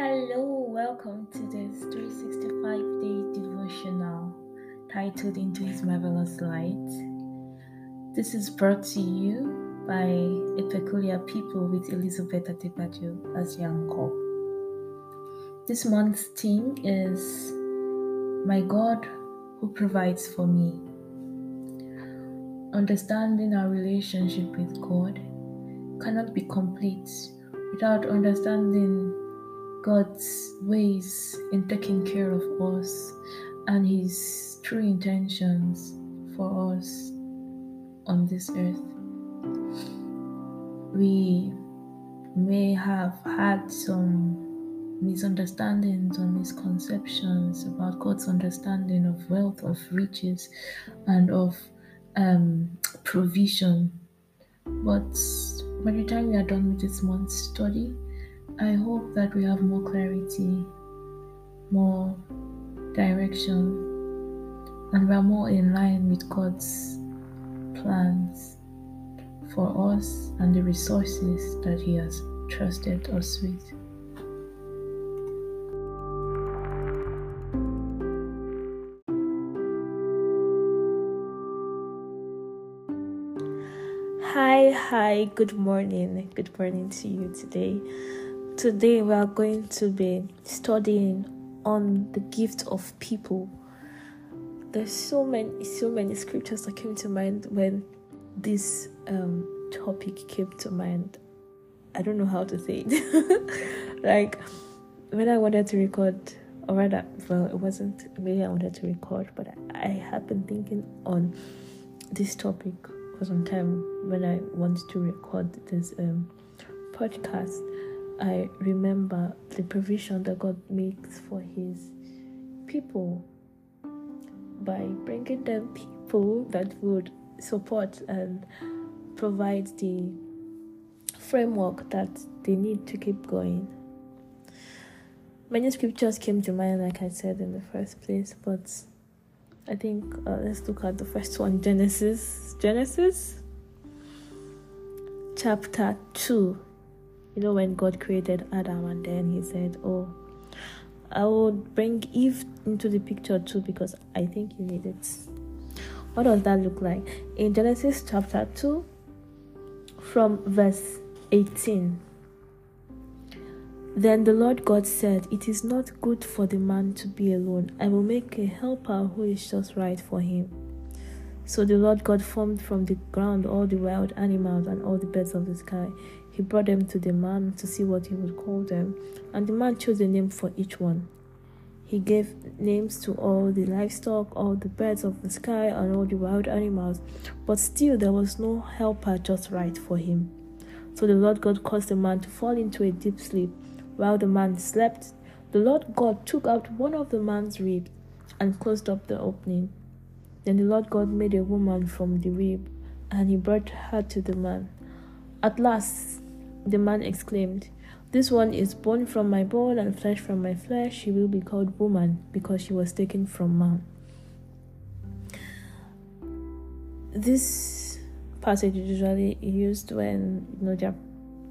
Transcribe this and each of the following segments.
Hello, welcome to this 365 day devotional titled Into His Marvelous Light. This is brought to you by A Peculiar People with Elizabeth Adebayo as Yanko. This month's theme is My God who provides for me. Understanding our relationship with God cannot be complete without understanding God's ways in taking care of us and His true intentions for us on this earth. We may have had some misunderstandings or misconceptions about God's understanding of wealth, of riches, and of um, provision. But by the time we are done with this month's study, I hope that we have more clarity, more direction, and we are more in line with God's plans for us and the resources that He has trusted us with. Hi, hi, good morning. Good morning to you today. Today we are going to be studying on the gift of people. There's so many so many scriptures that came to mind when this um, topic came to mind. I don't know how to say it. like when I wanted to record or rather well it wasn't really I wanted to record, but I, I have been thinking on this topic for some time when I wanted to record this um, podcast. I remember the provision that God makes for His people by bringing them people that would support and provide the framework that they need to keep going. Many scriptures came to mind, like I said in the first place, but I think uh, let's look at the first one Genesis. Genesis chapter 2. You know, when God created Adam, and then He said, Oh, I will bring Eve into the picture too because I think you need it. What does that look like? In Genesis chapter 2, from verse 18. Then the Lord God said, It is not good for the man to be alone. I will make a helper who is just right for him. So the Lord God formed from the ground all the wild animals and all the birds of the sky. He brought them to the man to see what he would call them. And the man chose a name for each one. He gave names to all the livestock, all the birds of the sky, and all the wild animals. But still, there was no helper just right for him. So the Lord God caused the man to fall into a deep sleep. While the man slept, the Lord God took out one of the man's ribs and closed up the opening. Then the Lord God made a woman from the rib, and he brought her to the man. At last, the man exclaimed, This one is born from my bone and flesh from my flesh. She will be called woman because she was taken from man. This passage is usually used when you know they're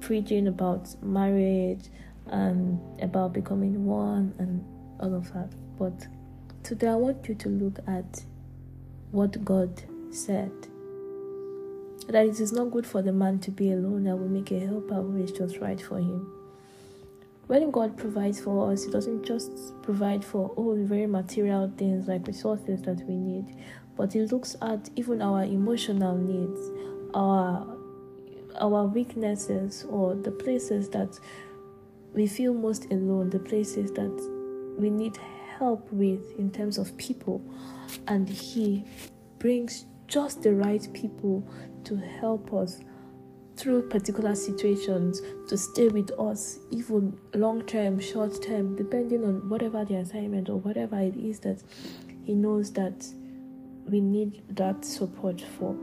preaching about marriage and about becoming one and all of that. But today I want you to look at what God said. That it is not good for the man to be alone, I will make a helper who is just right for him. When God provides for us, He doesn't just provide for all the very material things like resources that we need, but He looks at even our emotional needs, our our weaknesses, or the places that we feel most alone, the places that we need help with in terms of people, and He brings just the right people to help us through particular situations to stay with us, even long term, short term, depending on whatever the assignment or whatever it is that He knows that we need that support for.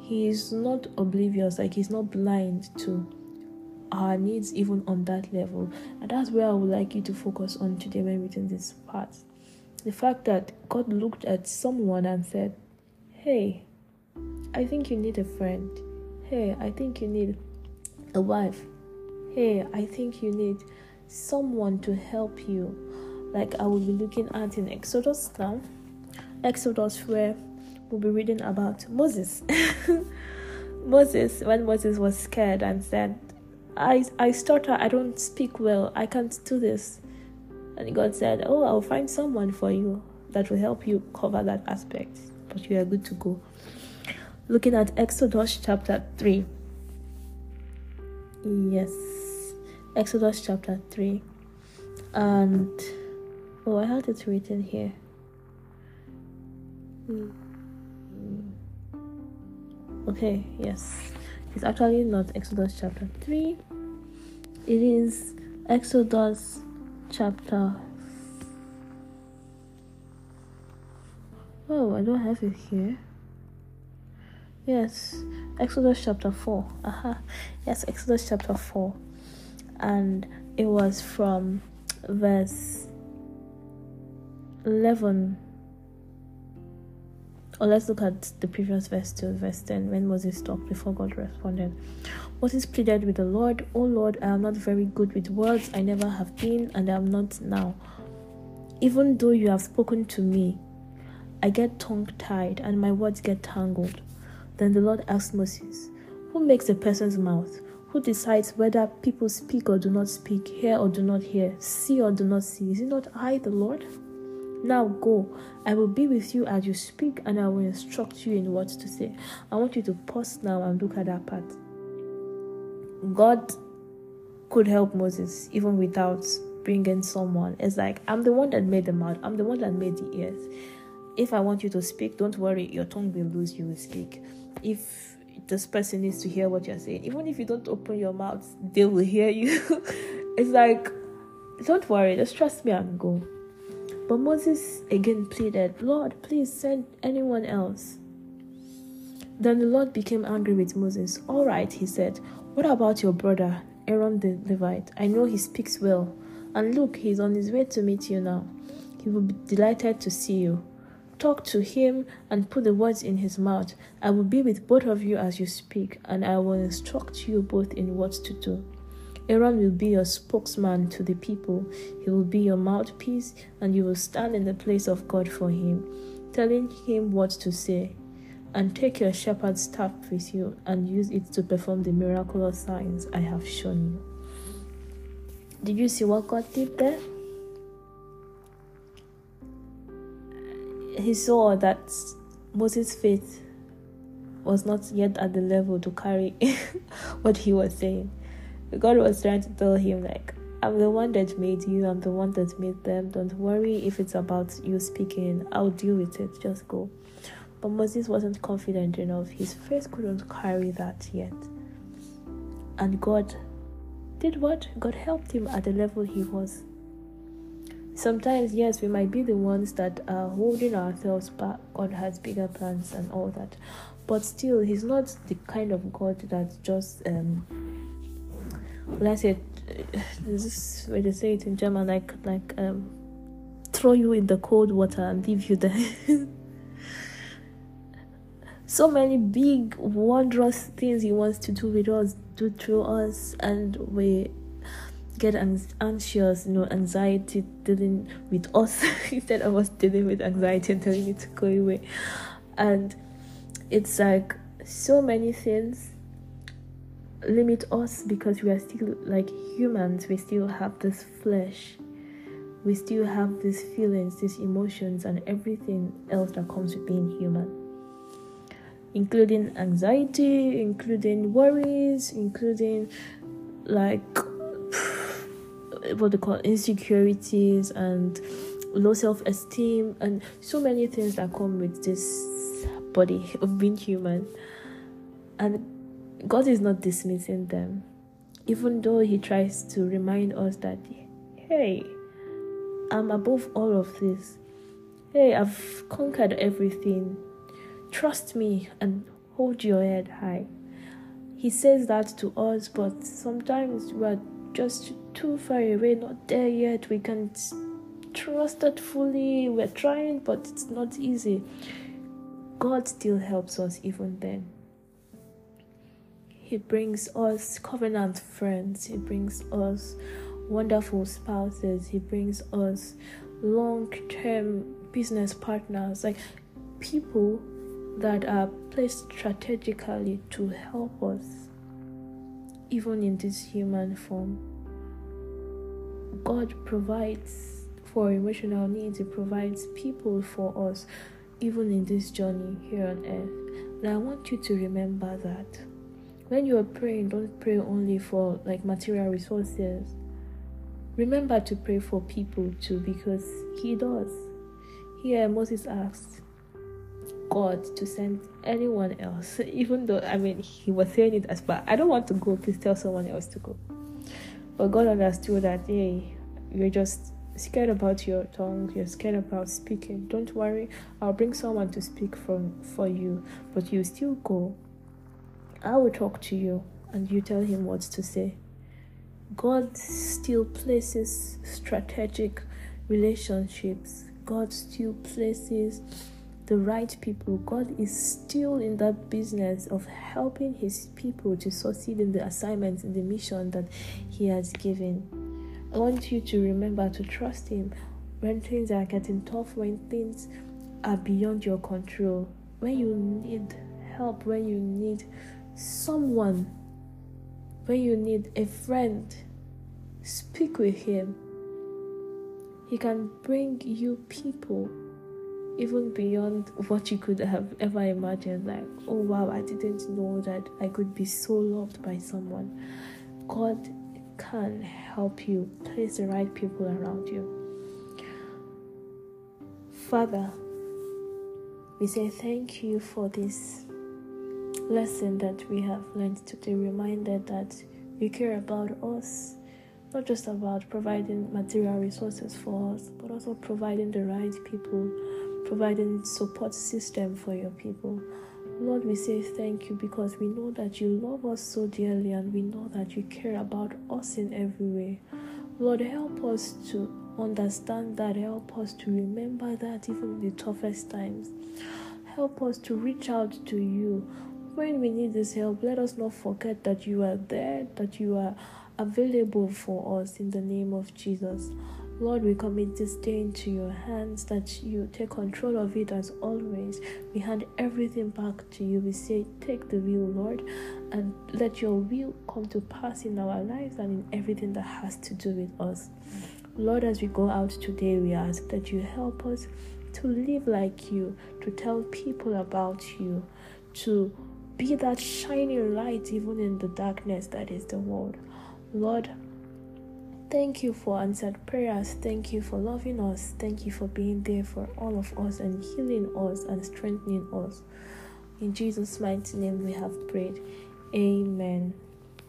He is not oblivious, like He's not blind to our needs even on that level. And that's where I would like you to focus on today when reading this part. The fact that God looked at someone and said, Hey, I think you need a friend. Hey, I think you need a wife. Hey, I think you need someone to help you. Like I will be looking at in Exodus now. Exodus where we'll be reading about Moses. Moses, when Moses was scared and said, I I stutter, I don't speak well, I can't do this. And God said, Oh, I'll find someone for you that will help you cover that aspect. But you are good to go. Looking at Exodus chapter 3. Yes. Exodus chapter 3. And oh I had it written here. Hmm. Okay, yes. It's actually not Exodus chapter 3. It is Exodus chapter Oh, I don't have it here. Yes, Exodus chapter 4. Aha. Yes, Exodus chapter 4. And it was from verse 11. Or let's look at the previous verse to verse 10 when Moses stopped before God responded. Moses pleaded with the Lord, Oh Lord, I am not very good with words, I never have been, and I am not now. Even though you have spoken to me, I get tongue tied and my words get tangled. Then the Lord asked Moses, Who makes a person's mouth? Who decides whether people speak or do not speak, hear or do not hear, see or do not see? Is it not I, the Lord? Now go. I will be with you as you speak, and I will instruct you in what to say. I want you to pause now and look at that part. God could help Moses even without bringing someone. It's like, I'm the one that made the mouth, I'm the one that made the ears if I want you to speak, don't worry, your tongue will lose, you will speak. If this person needs to hear what you're saying, even if you don't open your mouth, they will hear you. it's like, don't worry, just trust me and go. But Moses again pleaded, Lord, please send anyone else. Then the Lord became angry with Moses. All right, he said, What about your brother, Aaron the Levite? I know he speaks well. And look, he's on his way to meet you now. He will be delighted to see you. Talk to him and put the words in his mouth. I will be with both of you as you speak, and I will instruct you both in what to do. Aaron will be your spokesman to the people. He will be your mouthpiece, and you will stand in the place of God for him, telling him what to say. And take your shepherd's staff with you and use it to perform the miraculous signs I have shown you. Did you see what God did there? he saw that Moses' faith was not yet at the level to carry what he was saying. God was trying to tell him, like, I'm the one that made you, I'm the one that made them. Don't worry if it's about you speaking, I'll deal with it, just go. But Moses wasn't confident enough, his faith couldn't carry that yet. And God did what? God helped him at the level he was sometimes yes we might be the ones that are holding ourselves back god has bigger plans and all that but still he's not the kind of god that just um let's say this is where they say it in german like like um throw you in the cold water and leave you there so many big wondrous things he wants to do with us do through us and we get anxious, you know, anxiety dealing with us instead of us dealing with anxiety and telling it to go away. And it's like so many things limit us because we are still like humans, we still have this flesh, we still have these feelings, these emotions, and everything else that comes with being human. Including anxiety, including worries, including like what they call insecurities and low self-esteem and so many things that come with this body of being human and god is not dismissing them even though he tries to remind us that hey i'm above all of this hey i've conquered everything trust me and hold your head high he says that to us but sometimes we're just too far away, not there yet. We can't trust that fully. We're trying, but it's not easy. God still helps us even then. He brings us covenant friends, He brings us wonderful spouses, He brings us long term business partners, like people that are placed strategically to help us, even in this human form. God provides for emotional needs, He provides people for us, even in this journey here on earth. And I want you to remember that when you are praying, don't pray only for like material resources. Remember to pray for people too, because He does. Here, Moses asked God to send anyone else, even though I mean he was saying it as but I don't want to go, please tell someone else to go. But God understood that hey, you're just scared about your tongue, you're scared about speaking. Don't worry, I'll bring someone to speak from for you, but you still go I will talk to you and you tell him what to say. God still places strategic relationships. God still places the right people. God is still in that business of helping his people to succeed in the assignments, in the mission that he has given. I want you to remember to trust him when things are getting tough, when things are beyond your control, when you need help, when you need someone when you need a friend speak with him. He can bring you people even beyond what you could have ever imagined like oh wow i didn't know that i could be so loved by someone. God can help you place the right people around you. Father we say thank you for this lesson that we have learned today reminded that you care about us, not just about providing material resources for us, but also providing the right people, providing support system for your people. Lord, we say thank you because we know that you love us so dearly and we know that you care about us in every way. Lord, help us to understand that, help us to remember that even in the toughest times. Help us to reach out to you when we need this help, let us not forget that you are there, that you are available for us in the name of Jesus. Lord, we commit this day into your hands that you take control of it as always. We hand everything back to you. We say, Take the wheel, Lord, and let your will come to pass in our lives and in everything that has to do with us. Lord, as we go out today, we ask that you help us to live like you, to tell people about you, to be that shining light even in the darkness that is the world. Lord, thank you for answered prayers. Thank you for loving us. Thank you for being there for all of us and healing us and strengthening us. In Jesus' mighty name we have prayed. Amen.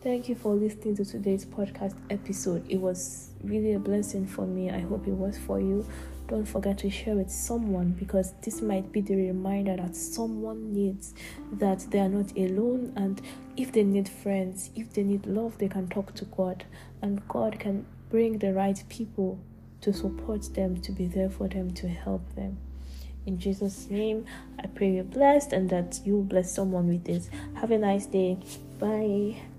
Thank you for listening to today's podcast episode. It was really a blessing for me. I hope it was for you don't forget to share with someone because this might be the reminder that someone needs that they are not alone and if they need friends if they need love they can talk to god and god can bring the right people to support them to be there for them to help them. In jesus name i pray you're blessed and that you bless someone with this. Have a nice day. Bye